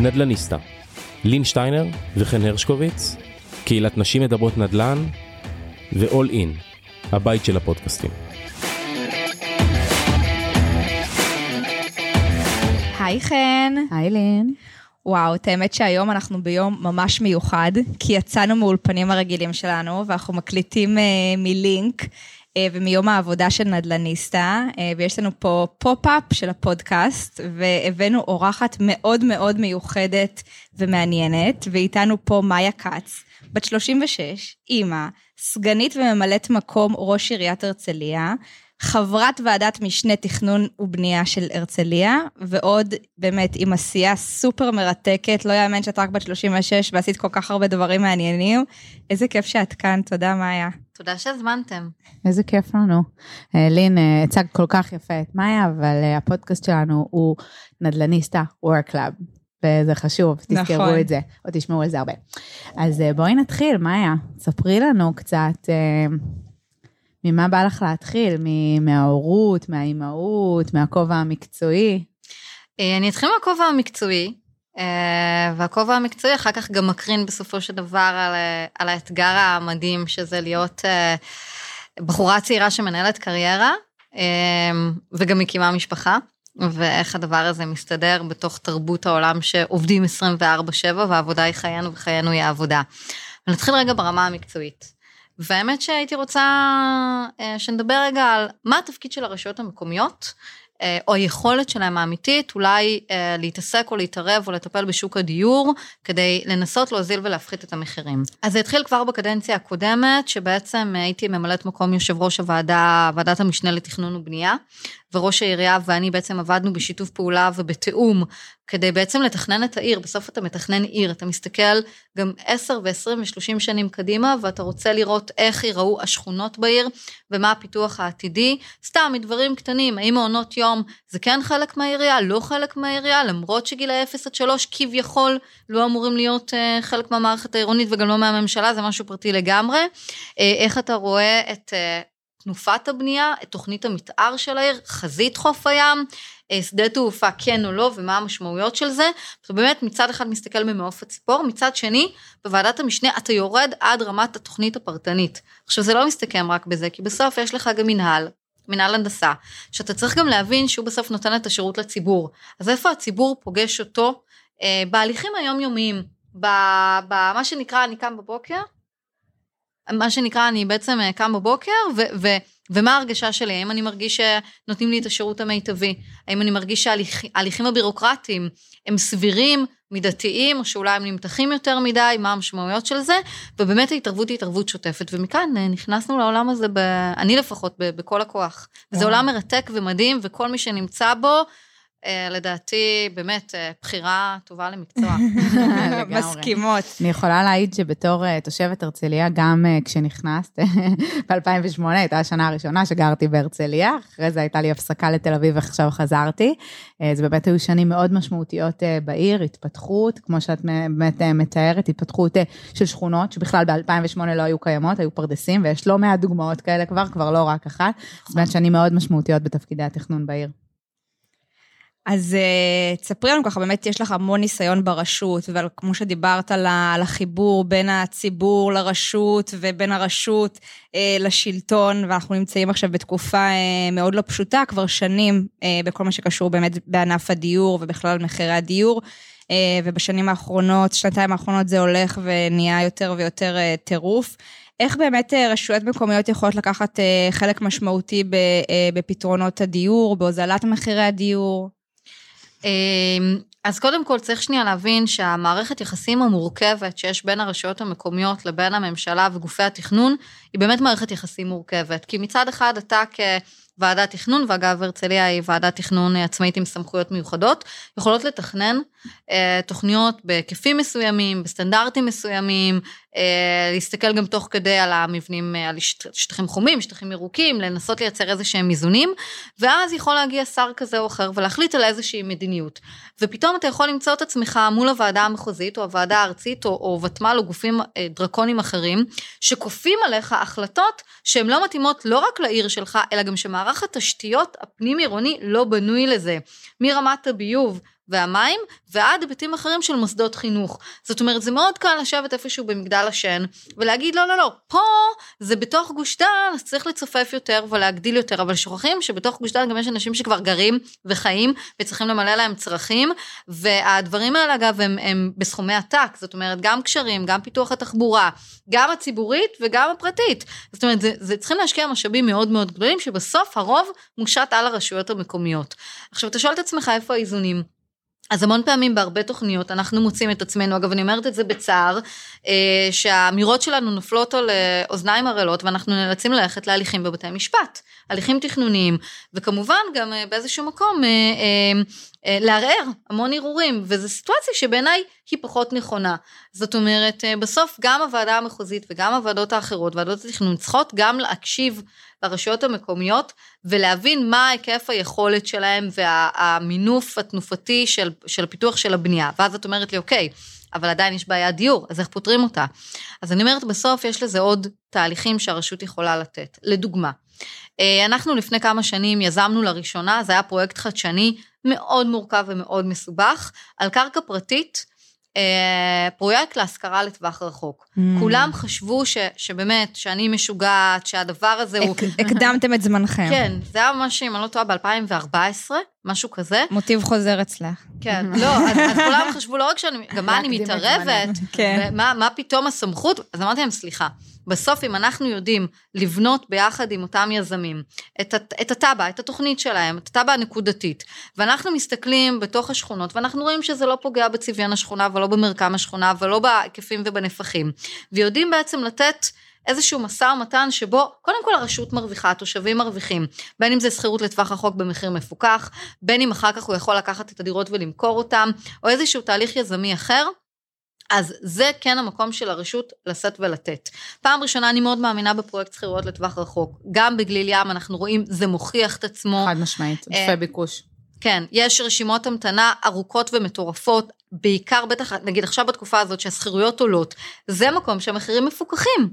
נדלניסטה, לין שטיינר וחן הרשקוביץ, קהילת נשים מדברות נדל"ן ו-all in, הבית של הפודקאסטים. היי חן. היי לין. וואו, את האמת שהיום אנחנו ביום ממש מיוחד, כי יצאנו מאולפנים הרגילים שלנו, ואנחנו מקליטים אה, מלינק ומיום העבודה של נדלניסטה, אה, ויש לנו פה pop-up של הפודקאסט, והבאנו אורחת מאוד מאוד מיוחדת ומעניינת, ואיתנו פה מאיה כץ, בת 36, אימא, סגנית וממלאת מקום ראש עיריית הרצליה, חברת ועדת משנה תכנון ובנייה של הרצליה, ועוד באמת עם עשייה סופר מרתקת, לא יאמן שאת רק בת 36 ועשית כל כך הרבה דברים מעניינים. איזה כיף שאת כאן, תודה מאיה. תודה שהזמנתם. איזה כיף לנו. אה, לין, אה, הצג כל כך יפה את מאיה, אבל אה, הפודקאסט שלנו הוא נדלניסטה Work Club. וזה חשוב, תזכרו נכון. את זה, או תשמעו על זה הרבה. אז בואי נתחיל, מאיה, ספרי לנו קצת ממה בא לך להתחיל? מההורות, מהאימהות, מהכובע המקצועי? אה, אני אתחיל מהכובע המקצועי, אה, והכובע המקצועי אחר כך גם מקרין בסופו של דבר על, אה, על האתגר המדהים שזה להיות בחורה צעירה שמנהלת קריירה, וגם מקימה משפחה. ואיך הדבר הזה מסתדר בתוך תרבות העולם שעובדים 24/7 והעבודה היא חיינו וחיינו היא העבודה. נתחיל רגע ברמה המקצועית. והאמת שהייתי רוצה אה, שנדבר רגע על מה התפקיד של הרשויות המקומיות, אה, או היכולת שלהם האמיתית אולי אה, להתעסק או להתערב או לטפל בשוק הדיור, כדי לנסות להוזיל ולהפחית את המחירים. אז זה התחיל כבר בקדנציה הקודמת, שבעצם הייתי ממלאת מקום יושב ראש הוועדה, ועדת המשנה לתכנון ובנייה, וראש העירייה ואני בעצם עבדנו בשיתוף פעולה ובתיאום כדי בעצם לתכנן את העיר. בסוף אתה מתכנן עיר, אתה מסתכל גם 10 ו-20 ו-30 שנים קדימה ואתה רוצה לראות איך ייראו השכונות בעיר ומה הפיתוח העתידי. סתם מדברים קטנים, האם מעונות יום זה כן חלק מהעירייה, לא חלק מהעירייה, למרות שגילי 0 עד 3 כביכול לא אמורים להיות uh, חלק מהמערכת העירונית וגם לא מהממשלה, זה משהו פרטי לגמרי. Uh, איך אתה רואה את... Uh, תנופת הבנייה, את תוכנית המתאר של העיר, חזית חוף הים, אה, שדה תעופה כן או לא ומה המשמעויות של זה. אתה באמת מצד אחד מסתכל ממעוף הציפור, מצד שני בוועדת המשנה אתה יורד עד רמת התוכנית הפרטנית. עכשיו זה לא מסתכם רק בזה, כי בסוף יש לך גם מנהל, מנהל הנדסה, שאתה צריך גם להבין שהוא בסוף נותן את השירות לציבור. אז איפה הציבור פוגש אותו? אה, בהליכים היומיומיים, במה שנקרא אני קם בבוקר, מה שנקרא, אני בעצם אה, קם בבוקר, ו, ו, ומה ההרגשה שלי? האם אני מרגיש שנותנים לי את השירות המיטבי? האם אני מרגיש שההליכים הבירוקרטיים הם סבירים, מידתיים, או שאולי הם נמתחים יותר מדי, מה המשמעויות של זה? ובאמת ההתערבות היא התערבות שוטפת, ומכאן אה, נכנסנו לעולם הזה, ב, אני לפחות, ב, בכל הכוח. וזה עולם מרתק ומדהים, וכל מי שנמצא בו, לדעתי, באמת, אה, בחירה טובה למקצוע. מסכימות. אני יכולה להעיד שבתור אה, תושבת הרצליה, גם כשנכנסת, ב-2008 הייתה השנה הראשונה שגרתי בהרצליה, אחרי זה הייתה לי הפסקה לתל אביב ועכשיו חזרתי. זה באמת היו שנים מאוד משמעותיות בעיר, התפתחות, כמו שאת באמת מתארת, התפתחות של שכונות, שבכלל ב-2008 לא היו קיימות, היו פרדסים, ויש לא מעט דוגמאות כאלה כבר, כבר לא רק אחת. זאת אומרת שנים מאוד משמעותיות בתפקידי התכנון בעיר. אז uh, תספרי לנו ככה, באמת יש לך המון ניסיון ברשות, וכמו שדיברת על, החיבור בין הציבור לרשות ובין הרשות uh, לשלטון, ואנחנו נמצאים עכשיו בתקופה uh, מאוד לא פשוטה, כבר שנים, בכל מה שקשור באמת בענף הדיור ובכלל מחירי הדיור. ובשנים האחרונות, שנתיים האחרונות זה הולך ונהיה יותר ויותר טירוף. איך באמת רשויות מקומיות יכולות לקחת חלק משמעותי בפתרונות הדיור, בהוזלת מחירי הדיור? אמ, אז קודם כל צריך שנייה להבין שהמערכת יחסים המורכבת שיש בין הרשויות המקומיות לבין הממשלה וגופי התכנון, היא באמת מערכת יחסים מורכבת. כי מצד אחד אתה כ... ועדת תכנון, ואגב הרצליה היא ועדת תכנון עצמאית עם סמכויות מיוחדות, יכולות לתכנן אה, תוכניות בהיקפים מסוימים, בסטנדרטים מסוימים, להסתכל גם תוך כדי על המבנים, אה, על שטחים חומים, שטחים ירוקים, לנסות לייצר איזה שהם איזונים, ואז יכול להגיע שר כזה או אחר ולהחליט על איזושהי מדיניות. ופתאום אתה יכול למצוא את עצמך מול הוועדה המחוזית, או הוועדה הארצית, או, או ותמ"ל, או גופים אה, דרקונים אחרים, שכופים עליך החלטות שהן לא מתאימות לא רק לעיר שלך, אלא גם שמערך התשתיות הפנים עירוני לא בנוי לזה. מרמת הביוב, והמים, ועד היבטים אחרים של מוסדות חינוך. זאת אומרת, זה מאוד קל לשבת איפשהו במגדל השן, ולהגיד, לא, לא, לא, פה זה בתוך גוש דן, אז צריך לצופף יותר ולהגדיל יותר, אבל שוכחים שבתוך גוש דן גם יש אנשים שכבר גרים וחיים, וצריכים למלא להם צרכים, והדברים האלה, אגב, הם, הם בסכומי עתק, זאת אומרת, גם קשרים, גם פיתוח התחבורה, גם הציבורית וגם הפרטית. זאת אומרת, זה, זה צריכים להשקיע משאבים מאוד מאוד גדולים, שבסוף הרוב מושת על הרשויות המקומיות. עכשיו, אתה שואל את עצמך איפה האיזונים. אז המון פעמים בהרבה תוכניות אנחנו מוצאים את עצמנו, אגב אני אומרת את זה בצער, אה, שהאמירות שלנו נופלות על אה, אוזניים ערלות ואנחנו נאלצים ללכת להליכים בבתי משפט, הליכים תכנוניים, וכמובן גם אה, באיזשהו מקום לערער המון ערעורים, וזו סיטואציה שבעיניי היא פחות נכונה. זאת אומרת, בסוף גם הוועדה המחוזית וגם הוועדות האחרות, ועדות התכנון, צריכות גם להקשיב לרשויות המקומיות ולהבין מה היקף היכולת שלהם והמינוף התנופתי של, של הפיתוח של הבנייה. ואז את אומרת לי, אוקיי, אבל עדיין יש בעיית דיור, אז איך פותרים אותה? אז אני אומרת, בסוף יש לזה עוד תהליכים שהרשות יכולה לתת. לדוגמה, אה, אנחנו לפני כמה שנים יזמנו לראשונה, זה היה פרויקט חדשני מאוד מורכב ומאוד מסובך, על קרקע פרטית, פרויקט להשכרה לטווח רחוק. Mm. כולם חשבו ש, שבאמת, שאני משוגעת, שהדבר הזה הוא... הקדמתם את זמנכם. כן, זה היה ממש, אם אני לא טועה, ב-2014, משהו כזה. מוטיב חוזר אצלך. כן, לא, אז, אז כולם חשבו לא רק שאני, גם מה אני מתערבת, כן. מה, מה פתאום הסמכות, אז אמרתי להם, סליחה, בסוף אם אנחנו יודעים לבנות ביחד עם אותם יזמים את, את התב"ע, את התוכנית שלהם, את התב"ע הנקודתית, ואנחנו מסתכלים בתוך השכונות ואנחנו רואים שזה לא פוגע בצביון השכונה ולא במרקם השכונה ולא בהיקפים ובנפחים, ויודעים בעצם לתת איזשהו משא ומתן שבו קודם כל הרשות מרוויחה, התושבים מרוויחים, בין אם זה שכירות לטווח רחוק במחיר מפוקח, בין אם אחר כך הוא יכול לקחת את הדירות ולמכור אותם, או איזשהו תהליך יזמי אחר. אז זה כן המקום של הרשות לשאת ולתת. פעם ראשונה אני מאוד מאמינה בפרויקט שכירויות לטווח רחוק. גם בגליל ים אנחנו רואים, זה מוכיח את עצמו. חד משמעית, עודפי אה, ביקוש. כן, יש רשימות המתנה ארוכות ומטורפות, בעיקר בטח, נגיד עכשיו בתקופה הזאת שהשכירויות עולות, זה מקום שהמחירים מפוקחים.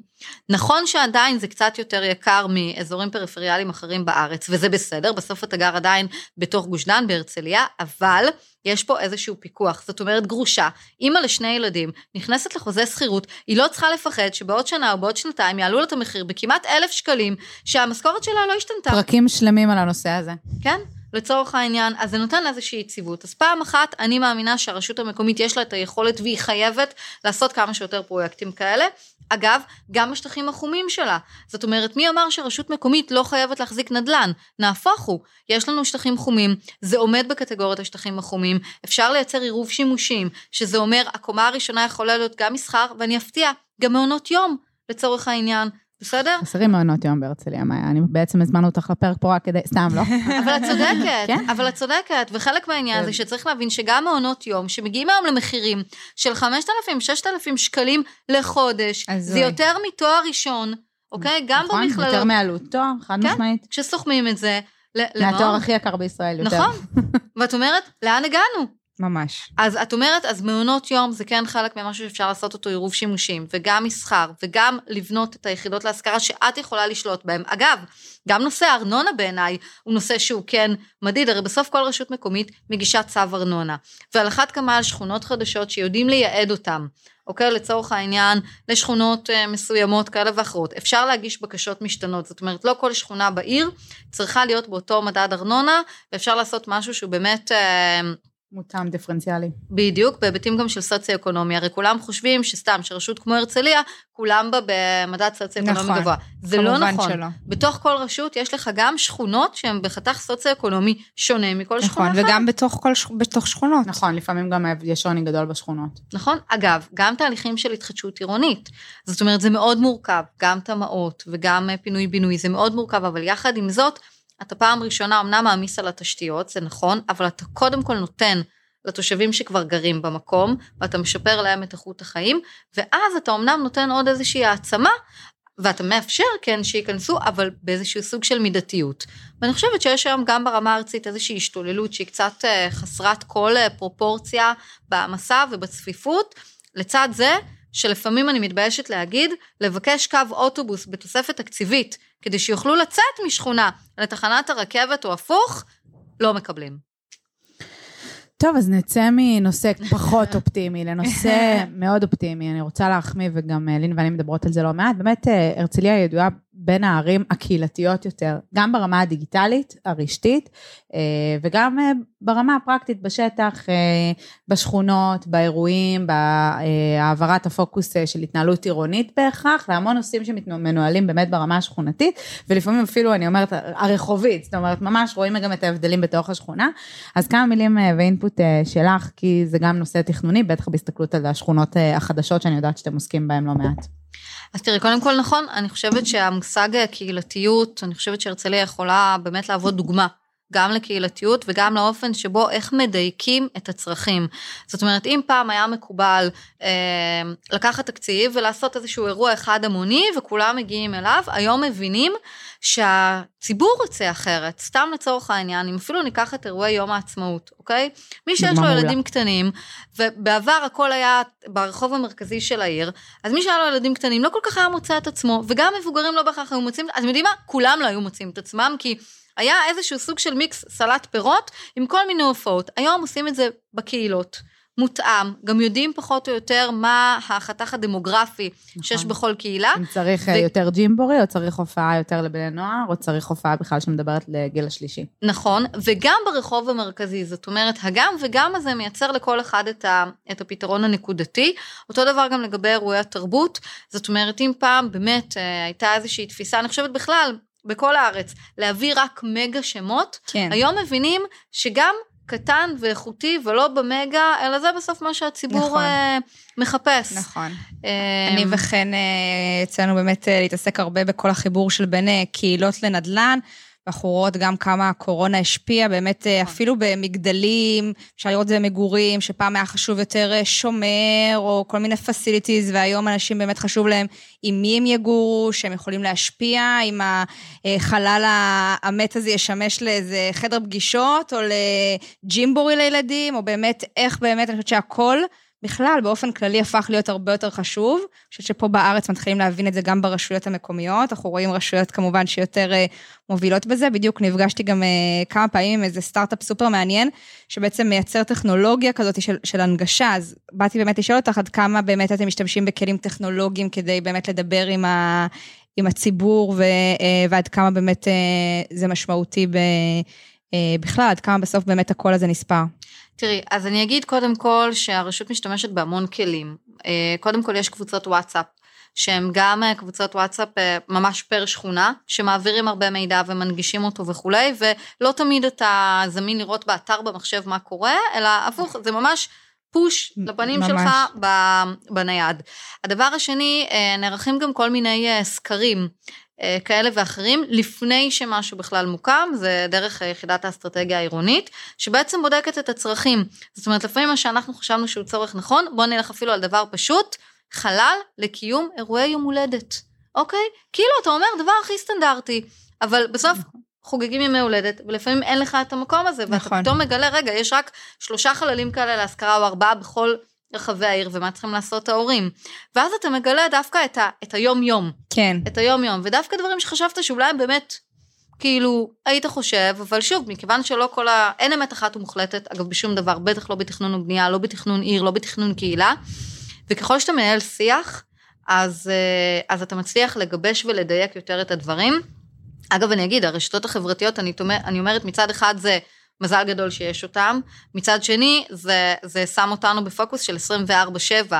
נכון שעדיין זה קצת יותר יקר מאזורים פריפריאליים אחרים בארץ, וזה בסדר, בסוף אתה גר עדיין בתוך גוש דן בהרצליה, אבל יש פה איזשהו פיקוח. זאת אומרת, גרושה, אימא לשני ילדים, נכנסת לחוזה שכירות, היא לא צריכה לפחד שבעוד שנה או בעוד שנתיים יעלו לה את המחיר בכמעט אלף שקלים, שהמשכורת שלה לא השתנתה. פרקים שלמים על הנושא הזה. כן. לצורך העניין, אז זה נותן איזושהי יציבות. אז פעם אחת, אני מאמינה שהרשות המקומית יש לה את היכולת והיא חייבת לעשות כמה שיותר פרויקטים כאלה. אגב, גם בשטחים החומים שלה. זאת אומרת, מי אמר שרשות מקומית לא חייבת להחזיק נדל"ן? נהפוך הוא, יש לנו שטחים חומים, זה עומד בקטגוריית השטחים החומים, אפשר לייצר עירוב שימושים, שזה אומר, הקומה הראשונה יכולה להיות גם מסחר, ואני אפתיע, גם מעונות יום, לצורך העניין. בסדר? חסרים מעונות יום בהרצליה, מאיה. אני בעצם הזמנו אותך לפרק פה רק כדי, סתם, לא? אבל את צודקת, כן? אבל את צודקת, וחלק מהעניין זה שצריך להבין שגם מעונות יום, שמגיעים היום למחירים של 5,000, 6,000 שקלים לחודש, זה יותר מתואר ראשון, אוקיי? גם נכון, במכללות. נכון, יותר מעלות תואר, חד כן? משמעית. כשסוכמים את זה, מהתואר הכי יקר בישראל, יותר. נכון, ואת אומרת, לאן הגענו? ממש. אז את אומרת, אז מעונות יום זה כן חלק ממשהו שאפשר לעשות אותו עירוב שימושים, וגם מסחר, וגם לבנות את היחידות להשכרה שאת יכולה לשלוט בהן. אגב, גם נושא הארנונה בעיניי הוא נושא שהוא כן מדיד, הרי בסוף כל רשות מקומית מגישה צו ארנונה. ועל אחת כמה על שכונות חדשות שיודעים לייעד אותן, אוקיי? לצורך העניין, לשכונות uh, מסוימות כאלה ואחרות. אפשר להגיש בקשות משתנות, זאת אומרת, לא כל שכונה בעיר צריכה להיות באותו מדד ארנונה, ואפשר לעשות משהו שהוא באמת... מותאם דיפרנציאלי. בדיוק, בהיבטים גם של סוציו-אקונומי, הרי כולם חושבים שסתם, שרשות כמו הרצליה, כולם בה במדד סוציו-אקונומי נכון, גבוה. זה לא נכון. שלא. בתוך כל רשות יש לך גם שכונות שהן בחתך סוציו-אקונומי שונה מכל נכון, שכונה אחת. נכון, וגם בתוך, כל, בתוך שכונות. נכון, לפעמים גם יש שוני גדול בשכונות. נכון, אגב, גם תהליכים של התחדשות עירונית. זאת אומרת, זה מאוד מורכב, גם תמ"אות וגם פינוי-בינוי, זה מאוד מורכב, אבל יחד עם זאת, אתה פעם ראשונה אמנם מעמיס על התשתיות, זה נכון, אבל אתה קודם כל נותן לתושבים שכבר גרים במקום, ואתה משפר להם את איכות החיים, ואז אתה אמנם נותן עוד איזושהי העצמה, ואתה מאפשר כן שייכנסו, אבל באיזשהו סוג של מידתיות. ואני חושבת שיש היום גם ברמה הארצית איזושהי השתוללות שהיא קצת אה, חסרת כל אה, פרופורציה במסע ובצפיפות. לצד זה, שלפעמים אני מתביישת להגיד, לבקש קו אוטובוס בתוספת תקציבית, כדי שיוכלו לצאת משכונה לתחנת הרכבת או הפוך, לא מקבלים. טוב, אז נצא מנושא פחות אופטימי לנושא מאוד אופטימי. אני רוצה להחמיא, וגם אה, לין ואני מדברות על זה לא מעט. באמת, אה, הרצליה ידועה בין הערים הקהילתיות יותר, גם ברמה הדיגיטלית, הרשתית, אה, וגם ברמה הפרקטית בשטח, בשכונות, באירועים, בהעברת הפוקוס של התנהלות עירונית בהכרח, להמון נושאים שמנוהלים באמת ברמה השכונתית, ולפעמים אפילו, אני אומרת, הרחובית, זאת אומרת, ממש רואים גם את ההבדלים בתוך השכונה. אז כמה מילים ואינפוט שלך, כי זה גם נושא תכנוני, בטח בהסתכלות על השכונות החדשות שאני יודעת שאתם עוסקים בהן לא מעט. אז תראי, קודם כל נכון, אני חושבת שהמושג קהילתיות, אני חושבת שהרצליה יכולה באמת להוות דוגמה. גם לקהילתיות וגם לאופן שבו איך מדייקים את הצרכים. זאת אומרת, אם פעם היה מקובל אה, לקחת תקציב ולעשות איזשהו אירוע אחד המוני וכולם מגיעים אליו, היום מבינים שהציבור רוצה אחרת. סתם לצורך העניין, אם אפילו ניקח את אירועי יום העצמאות, אוקיי? מי שיש לו ילדים קטנים, ובעבר הכל היה ברחוב המרכזי של העיר, אז מי שהיה לו ילדים קטנים לא כל כך היה מוצא את עצמו, וגם מבוגרים לא בהכרח היו מוצאים, אתם יודעים מה? כולם לא היו מוצאים את עצמם, כי... היה איזשהו סוג של מיקס סלט פירות עם כל מיני הופעות. היום עושים את זה בקהילות. מותאם, גם יודעים פחות או יותר מה החתך הדמוגרפי נכון. שיש בכל קהילה. אם צריך ו... יותר ג'ימבורי, או צריך הופעה יותר לבני נוער, או צריך הופעה בכלל שמדברת לגיל השלישי. נכון, וגם ברחוב המרכזי, זאת אומרת, הגם וגם הזה מייצר לכל אחד את, ה, את הפתרון הנקודתי. אותו דבר גם לגבי אירועי התרבות, זאת אומרת, אם פעם באמת אה, הייתה איזושהי תפיסה, אני חושבת בכלל, בכל הארץ, להביא רק מגה שמות, כן. היום מבינים שגם קטן ואיכותי ולא במגה, אלא זה בסוף מה שהציבור נכון. uh, מחפש. נכון. Um, אני וכן יצאנו באמת להתעסק הרבה בכל החיבור של בין קהילות לנדל"ן. ואנחנו רואות גם כמה הקורונה השפיעה, באמת נכון. אפילו במגדלים, אפשר לראות את זה במגורים, שפעם היה חשוב יותר אה, שומר, או כל מיני פסיליטיז, והיום אנשים באמת חשוב להם עם מי הם יגורו, שהם יכולים להשפיע, אם החלל המת הזה ישמש לאיזה חדר פגישות, או לג'ימבורי לילדים, או באמת, איך באמת, אני חושבת שהכל... בכלל, באופן כללי הפך להיות הרבה יותר חשוב. אני חושבת שפה בארץ מתחילים להבין את זה גם ברשויות המקומיות. אנחנו רואים רשויות כמובן שיותר uh, מובילות בזה. בדיוק נפגשתי גם uh, כמה פעמים עם איזה סטארט-אפ סופר מעניין, שבעצם מייצר טכנולוגיה כזאת של, של הנגשה. אז באתי באמת לשאול אותך עד כמה באמת אתם משתמשים בכלים טכנולוגיים כדי באמת לדבר עם, ה, עם הציבור, ו, uh, ועד כמה באמת זה משמעותי ב, בכלל, עד כמה בסוף באמת הקול הזה נספר. תראי, אז אני אגיד קודם כל שהרשות משתמשת בהמון כלים. אה, קודם כל יש קבוצות וואטסאפ, שהן גם אה, קבוצות וואטסאפ אה, ממש פר שכונה, שמעבירים הרבה מידע ומנגישים אותו וכולי, ולא תמיד אתה זמין לראות באתר במחשב מה קורה, אלא הפוך, זה ממש פוש לפנים ממש. שלך בנייד. הדבר השני, נערכים גם כל מיני סקרים. אה, כאלה ואחרים לפני שמשהו בכלל מוקם, זה דרך יחידת האסטרטגיה העירונית, שבעצם בודקת את הצרכים. זאת אומרת, לפעמים מה שאנחנו חשבנו שהוא צורך נכון, בוא נלך אפילו על דבר פשוט, חלל לקיום אירועי יום הולדת, אוקיי? כאילו אתה אומר דבר הכי סטנדרטי, אבל בסוף חוגגים ימי הולדת, ולפעמים אין לך את המקום הזה, ואתה נכון. פתאום מגלה, רגע, יש רק שלושה חללים כאלה להשכרה או ארבעה בכל רחבי העיר ומה צריכים לעשות ההורים. ואז אתה מגלה דווקא את, ה, את היום-יום. כן. את היום-יום, ודווקא דברים שחשבת שאולי הם באמת, כאילו, היית חושב, אבל שוב, מכיוון שלא כל ה... אין אמת אחת ומוחלטת, אגב, בשום דבר, בטח לא בתכנון ובנייה, לא בתכנון עיר, לא בתכנון קהילה, וככל שאתה מנהל שיח, אז, אה, אז אתה מצליח לגבש ולדייק יותר את הדברים. אגב, אני אגיד, הרשתות החברתיות, אני, תומר, אני אומרת, מצד אחד זה מזל גדול שיש אותם. מצד שני, זה, זה שם אותנו בפוקוס של 24-7.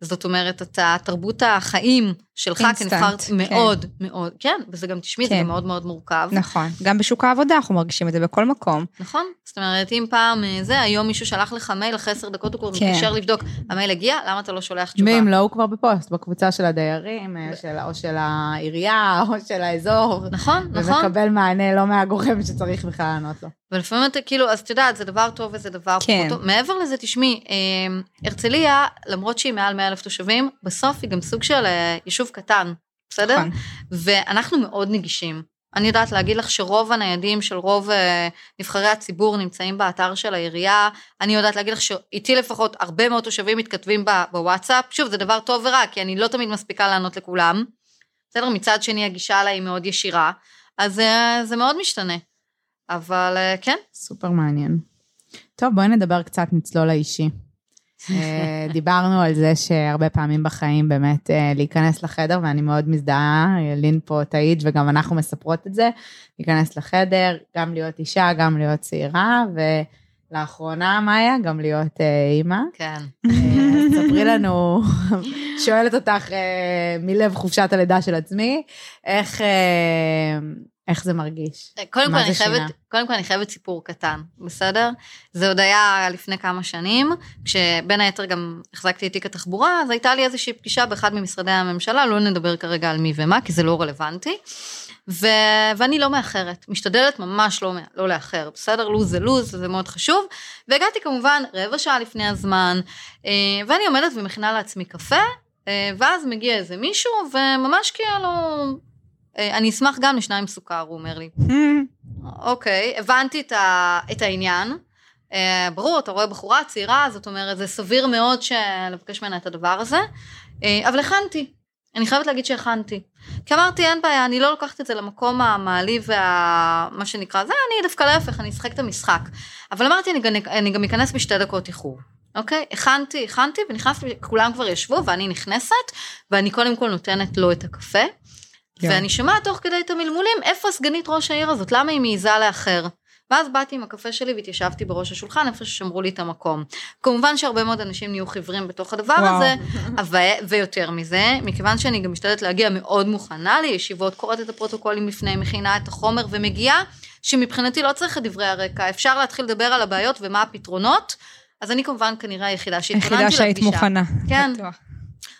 זאת אומרת, אתה, תרבות החיים שלך כנבחר כן. מאוד מאוד, כן, וזה גם, תשמעי, כן. זה גם מאוד מאוד מורכב. נכון, גם בשוק העבודה אנחנו מרגישים את זה בכל מקום. נכון, זאת אומרת, אם פעם אה, זה, היום מישהו שלח לך מייל, אחרי עשר דקות הוא כבר כן. מתקשר לבדוק, המייל הגיע, למה אתה לא שולח תשובה? ואם לא, הוא כבר בפוסט, בקבוצה של הדיירים, אה, של, או של העירייה, או של האזור. נכון, נכון. ומקבל מענה לא מהגורם שצריך בכלל לענות לו. ולפעמים אתה כאילו, אז את יודעת, זה דבר טוב וזה דבר כן. פחות טוב. מעבר לזה, תשמעי, אה, הרצליה, למרות שהיא מעל 100 אלף תושבים, בסוף היא גם סוג של יישוב קטן, בסדר? נכון. ואנחנו מאוד נגישים. אני יודעת להגיד לך שרוב הניידים של רוב uh, נבחרי הציבור נמצאים באתר של העירייה, אני יודעת להגיד לך שאיתי לפחות הרבה מאוד תושבים מתכתבים בוואטסאפ, שוב זה דבר טוב ורע כי אני לא תמיד מספיקה לענות לכולם, בסדר? מצד שני הגישה עליי היא מאוד ישירה, אז uh, זה מאוד משתנה, אבל כן. סופר מעניין. טוב, בואי נדבר קצת, נצלול לאישי. אה, דיברנו על זה שהרבה פעמים בחיים באמת אה, להיכנס לחדר, ואני מאוד מזדהה, לין פה תעיד וגם אנחנו מספרות את זה, להיכנס לחדר, גם להיות אישה, גם להיות צעירה, ולאחרונה, מאיה, גם להיות אה, אימא. כן. ספרי לנו, שואלת אותך מלב חופשת הלידה של עצמי, איך, איך זה מרגיש? קודם מה כל, זה? חייבת, קודם כל אני חייבת סיפור קטן, בסדר? זה עוד היה לפני כמה שנים, כשבין היתר גם החזקתי את תיק התחבורה, אז הייתה לי איזושהי פגישה באחד ממשרדי הממשלה, לא נדבר כרגע על מי ומה, כי זה לא רלוונטי. ו... ואני לא מאחרת, משתדלת ממש לא, לא לאחר, בסדר? לו"ז זה לו"ז, זה מאוד חשוב. והגעתי כמובן רבע שעה לפני הזמן, אה, ואני עומדת ומכינה לעצמי קפה, אה, ואז מגיע איזה מישהו, וממש כאילו, אה, אני אשמח גם לשניים סוכר, הוא אומר לי. אוקיי, הבנתי את, ה, את העניין. Uh, ברור, אתה רואה בחורה צעירה, זאת אומרת, זה סביר מאוד לבקש ממנה את הדבר הזה, uh, אבל הכנתי. אני חייבת להגיד שהכנתי. כי אמרתי, אין בעיה, אני לא לוקחת את זה למקום המעליב וה... מה שנקרא, זה אני דווקא להפך, אני אשחק את המשחק. אבל אמרתי, אני, גם- אני גם אכנס בשתי דקות איחור. אוקיי? הכנתי, הכנתי, ונכנסתי, כולם כבר ישבו, ואני נכנסת, ואני קודם כל נותנת לו את הקפה. יואו. ואני שומעת תוך כדי את המלמולים, איפה סגנית ראש העיר הזאת? למה היא מעיזה לאחר? ואז באתי עם הקפה שלי והתיישבתי בראש השולחן, איפה ששמרו לי את המקום. כמובן שהרבה מאוד אנשים נהיו חיוורים בתוך הדבר וואו. הזה, אבל, ויותר מזה, מכיוון שאני גם משתדלת להגיע מאוד מוכנה לישיבות, קוראת את הפרוטוקולים לפני, מכינה את החומר ומגיעה, שמבחינתי לא צריך את דברי הרקע, אפשר להתחיל לדבר על הבעיות ומה הפתרונות, אז אני כמובן כנראה היחידה שהתכוננתי היחידה לפגישה. שהיית מוכנה. כן. בטוח.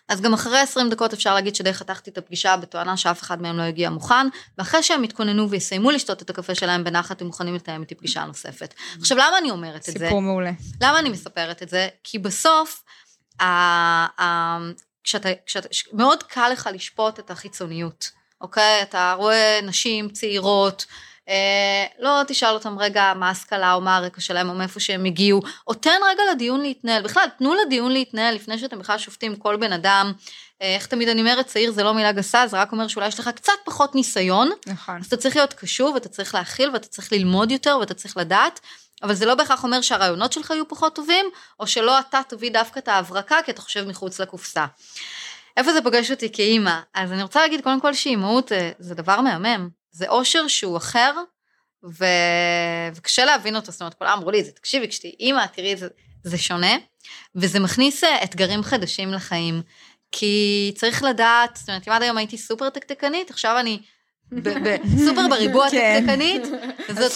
אז גם אחרי 20 דקות אפשר להגיד שדי חתכתי את הפגישה בתואנה שאף אחד מהם לא הגיע מוכן, ואחרי שהם יתכוננו ויסיימו לשתות את הקפה שלהם בנחת, הם מוכנים לתאם איתי פגישה נוספת. עכשיו, למה אני אומרת את זה? סיפור מעולה. למה אני מספרת את זה? כי בסוף, כשאתה, כשאתה, מאוד קל לך לשפוט את החיצוניות, אוקיי? אתה רואה נשים צעירות, לא תשאל אותם רגע מה ההשכלה או מה הרקע שלהם או מאיפה שהם הגיעו, או תן רגע לדיון להתנהל. בכלל, תנו לדיון להתנהל לפני שאתם בכלל שופטים כל בן אדם. אה, איך תמיד אני אומרת, צעיר זה לא מילה גסה, זה רק אומר שאולי יש לך קצת פחות ניסיון, נכון. אז אתה צריך להיות קשוב, ואתה צריך להכיל, ואתה צריך ללמוד יותר, ואתה צריך לדעת, אבל זה לא בהכרח אומר שהרעיונות שלך יהיו פחות טובים, או שלא אתה תביא דווקא את ההברקה, כי אתה חושב מחוץ לקופסה. איפה זה פוגש אותי כאימא? אז אני רוצה להגיד קודם כל שאימהות זה, זה דבר מהמם. זה אושר שהוא אחר, ו... וקשה להבין אותו, זאת אומרת, כולם אמרו לי את זה, תקשיבי, כשתהיי אימא, תראי, זה, זה שונה, וזה מכניס אה, אתגרים חדשים לחיים. כי צריך לדעת, זאת אומרת, אם עד היום הייתי סופר תקתקנית, עכשיו אני סופר בריבוע כן. תקתקנית. זאת-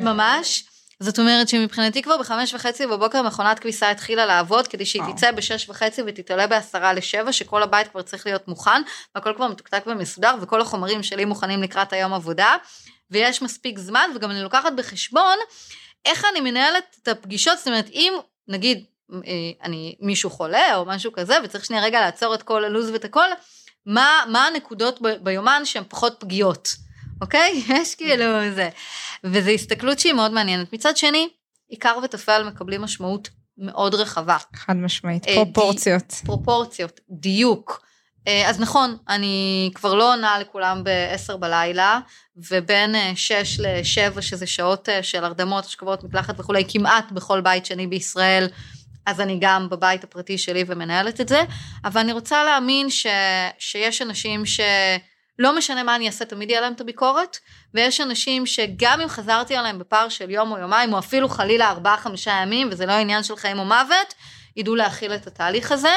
ממש. זאת אומרת שמבחינתי כבר בחמש וחצי בבוקר מכונת כביסה התחילה לעבוד כדי שהיא וואו. תצא בשש וחצי ותתעלה בעשרה לשבע, שכל הבית כבר צריך להיות מוכן, והכל כבר מתוקתק ומסודר, וכל החומרים שלי מוכנים לקראת היום עבודה, ויש מספיק זמן, וגם אני לוקחת בחשבון איך אני מנהלת את הפגישות, זאת אומרת, אם נגיד אה, אני מישהו חולה או משהו כזה, וצריך שנייה רגע לעצור את כל הלו"ז ואת הכל, מה, מה הנקודות ב- ביומן שהן פחות פגיעות, אוקיי? יש כאילו זה. וזו הסתכלות שהיא מאוד מעניינת. מצד שני, עיקר וטפל מקבלים משמעות מאוד רחבה. חד משמעית. אה, פרופורציות. פרופורציות, דיוק. אה, אז נכון, אני כבר לא עונה לכולם ב-10 בלילה, ובין 6 ל-7, שזה שעות אה, של הרדמות, השכבות, מקלחת וכולי, כמעט בכל בית שני בישראל, אז אני גם בבית הפרטי שלי ומנהלת את זה, אבל אני רוצה להאמין ש... שיש אנשים שלא משנה מה אני אעשה, תמיד יהיה להם את הביקורת, ויש אנשים שגם אם חזרתי עליהם בפער של יום או יומיים, או אפילו חלילה ארבעה חמישה ימים, וזה לא עניין של חיים או מוות, ידעו להכיל את התהליך הזה.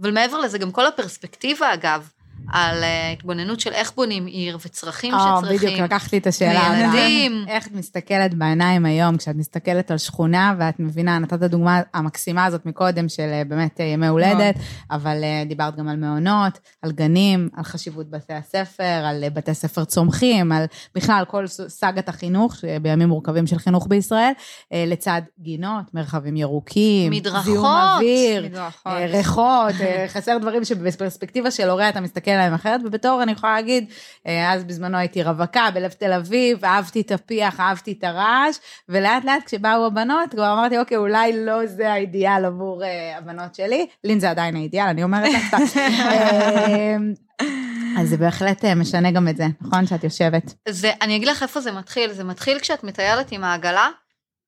אבל מעבר לזה, גם כל הפרספקטיבה, אגב, על uh, התבוננות של איך בונים עיר וצרכים אה, שצריכים. בדיוק, לקחתי את השאלה. הבאה. וילדים. איך את מסתכלת בעיניים היום, כשאת מסתכלת על שכונה, ואת מבינה, נתת דוגמה המקסימה הזאת מקודם, של אה, באמת אה, ימי הולדת, אבל אה, דיברת גם על מעונות, על גנים, על חשיבות בתי הספר, על אה, בתי ספר צומחים, על בכלל כל סאגת החינוך, בימים מורכבים של חינוך בישראל, אה, לצד גינות, מרחבים ירוקים, מדרכות. זיהום אוויר, מדרכות. אה, ריחות, אה, חסר דברים שבפרספקטיבה של הורה אתה מסתכל עליהם אחרת, ובתור אני יכולה להגיד, אה, אז בזמנו הייתי רווקה בלב תל אביב, אהבתי את הפיח, אהבתי את הרעש, ולאט לאט כשבאו הבנות, כבר אמרתי, אוקיי, אולי לא זה האידיאל עבור אה, הבנות שלי, לין זה עדיין האידיאל, אני אומרת לך, סתם. אה, אז זה בהחלט אה, משנה גם את זה, נכון? שאת יושבת. זה, אני אגיד לך איפה זה מתחיל, זה מתחיל כשאת מטיילת עם העגלה,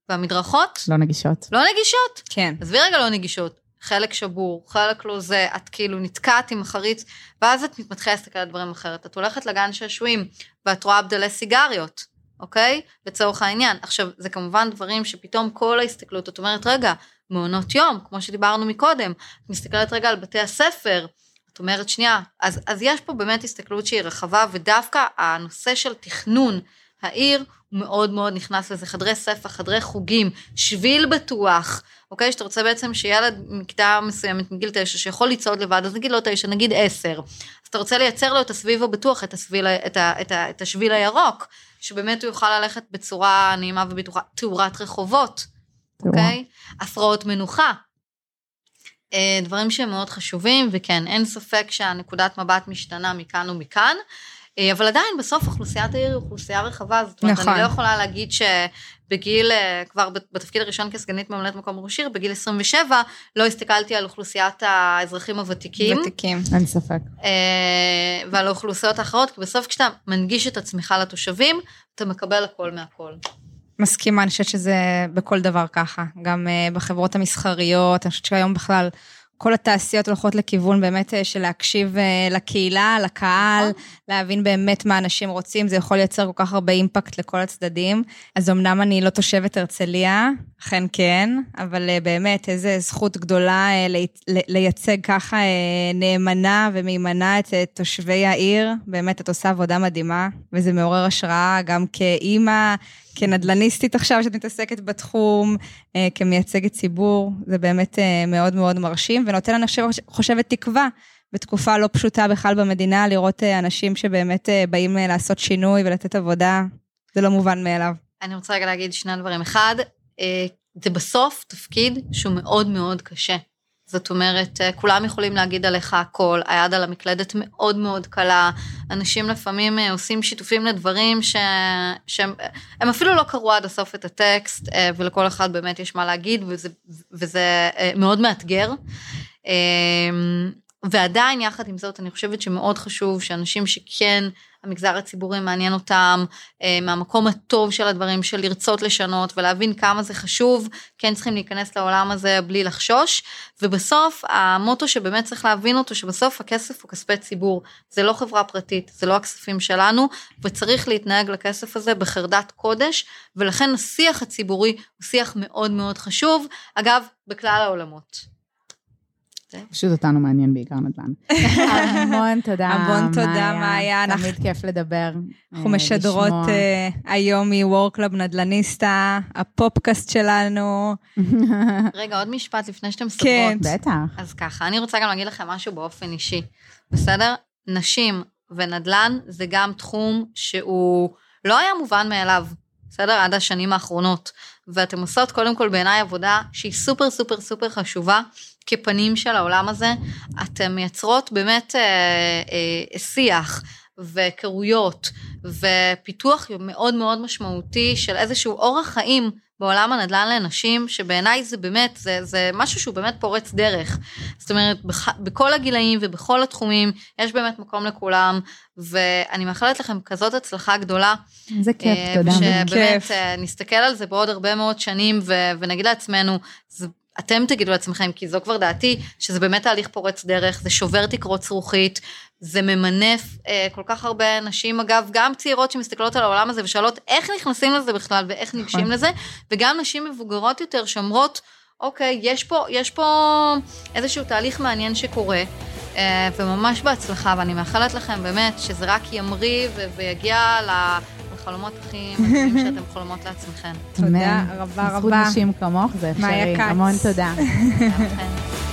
והמדרכות לא נגישות. לא נגישות. כן. עזבי רגע לא נגישות, חלק שבור, חלק לא זה, את כאילו נתקעת עם החריץ, ואז את מתחילה להסתכל על דברים אחרת. את הולכת לגן שעשועים, ואת רואה בדלי סיגריות, אוקיי? לצורך העניין. עכשיו, זה כמובן דברים שפתאום כל ההסתכלות, את אומרת, רגע, מעונות יום, כמו שדיברנו מקודם, את מסתכלת רגע על בתי הספר, את אומרת, שנייה, אז, אז יש פה באמת הסתכלות שהיא רחבה, ודווקא הנושא של תכנון העיר, הוא מאוד מאוד נכנס לזה, חדרי ספר, חדרי חוגים, שביל בטוח, אוקיי? שאתה רוצה בעצם שילד מכיתה מסוימת, מגיל תשע, שיכול לצעוד לבד, אז נגיד לא תשע, נגיד עשר. אז אתה רוצה לייצר לו את הסביב הבטוח, את, הסביל, את, ה, את, ה, את השביל הירוק, שבאמת הוא יוכל ללכת בצורה נעימה ובטוחה, תאורת רחובות, אוקיי? הפרעות מנוחה. אה, דברים שהם מאוד חשובים, וכן, אין ספק שהנקודת מבט משתנה מכאן ומכאן. אה, אבל עדיין בסוף אוכלוסיית העיר היא אוכלוסייה רחבה, זאת אומרת, נכון. אני לא יכולה להגיד שבגיל, אה, כבר בתפקיד הראשון כסגנית ממלאת מקום ראש עיר, בגיל 27, לא הסתכלתי על אוכלוסיית האזרחים הוותיקים, ותיקים. אין ספק. אה, ועל האוכלוסיות האחרות, כי בסוף כשאתה מנגיש את עצמך לתושבים, אתה מקבל הכל מהכל. מסכימה, אני חושבת שזה בכל דבר ככה. גם בחברות המסחריות, אני חושבת שהיום בכלל כל התעשיות הולכות לכיוון באמת uh, של להקשיב uh, לקהילה, לקהל, להבין באמת מה אנשים רוצים, זה יכול לייצר כל כך הרבה אימפקט לכל הצדדים. אז אמנם אני לא תושבת הרצליה, אכן כן, אבל uh, באמת איזו זכות גדולה לי, לייצג ככה נאמנה ומהימנה את תושבי העיר. באמת, את עושה עבודה מדהימה, וזה מעורר השראה גם כאימא, כנדלניסטית עכשיו שאת מתעסקת בתחום, אה, כמייצגת ציבור, זה באמת אה, מאוד מאוד מרשים, ונותן, אני חושב, חושבת, תקווה בתקופה לא פשוטה בכלל במדינה, לראות אה, אנשים שבאמת באים לעשות שינוי ולתת עבודה, זה לא מובן מאליו. אני רוצה רגע להגיד שני דברים. אחד, זה בסוף תפקיד שהוא מאוד מאוד קשה. זאת אומרת, אה, כולם יכולים להגיד עליך הכל, היד על המקלדת מאוד מאוד קלה, אנשים לפעמים אה, עושים שיתופים לדברים ש... שהם הם אפילו לא קראו עד הסוף את הטקסט, אה, ולכל אחד באמת יש מה להגיד, וזה, וזה מאוד מאתגר. ועדיין, יחד עם זאת, אני חושבת שמאוד חשוב שאנשים שכן המגזר הציבורי מעניין אותם, אה, מהמקום הטוב של הדברים, של לרצות לשנות ולהבין כמה זה חשוב, כן צריכים להיכנס לעולם הזה בלי לחשוש. ובסוף, המוטו שבאמת צריך להבין אותו, שבסוף הכסף הוא כספי ציבור, זה לא חברה פרטית, זה לא הכספים שלנו, וצריך להתנהג לכסף הזה בחרדת קודש, ולכן השיח הציבורי הוא שיח מאוד מאוד חשוב, אגב, בכלל העולמות. פשוט אותנו מעניין בעיקר נדל"ן. המון תודה, המון תודה, מאיה. תמיד כיף לדבר. אנחנו משדרות אה, היום מ WorkLab נדל"ניסטה, הפופקאסט שלנו. רגע, עוד משפט לפני שאתם סוגרות. כן. בטח. אז ככה, אני רוצה גם להגיד לכם משהו באופן אישי, בסדר? נשים ונדל"ן זה גם תחום שהוא לא היה מובן מאליו, בסדר? עד השנים האחרונות. ואתם עושות קודם כל בעיניי עבודה שהיא סופר סופר סופר חשובה. כפנים של העולם הזה, אתן מייצרות באמת אה, אה, שיח והיכרויות ופיתוח מאוד מאוד משמעותי של איזשהו אורח חיים בעולם הנדל"ן לנשים, שבעיניי זה באמת, זה, זה משהו שהוא באמת פורץ דרך. זאת אומרת, בח, בכל הגילאים ובכל התחומים, יש באמת מקום לכולם, ואני מאחלת לכם כזאת הצלחה גדולה. איזה כיף, אה, תודה. ושבאמת כיף. אה, נסתכל על זה בעוד הרבה מאוד שנים, ו, ונגיד לעצמנו, זה אתם תגידו לעצמכם, כי זו כבר דעתי, שזה באמת תהליך פורץ דרך, זה שובר תקרות זכוכית, זה ממנף אה, כל כך הרבה נשים, אגב, גם צעירות שמסתכלות על העולם הזה ושואלות איך נכנסים לזה בכלל ואיך ניגשים נכון. לזה, וגם נשים מבוגרות יותר שאומרות, אוקיי, יש פה, יש פה איזשהו תהליך מעניין שקורה, אה, וממש בהצלחה, ואני מאחלת לכם באמת שזה רק ימריא ויגיע ל... לחלומות הכי מדהימים שאתם חולמות לעצמכם. תודה. רבה זכות רבה. נשים כמוך, זה אפשרי. המון תודה. גם לכם.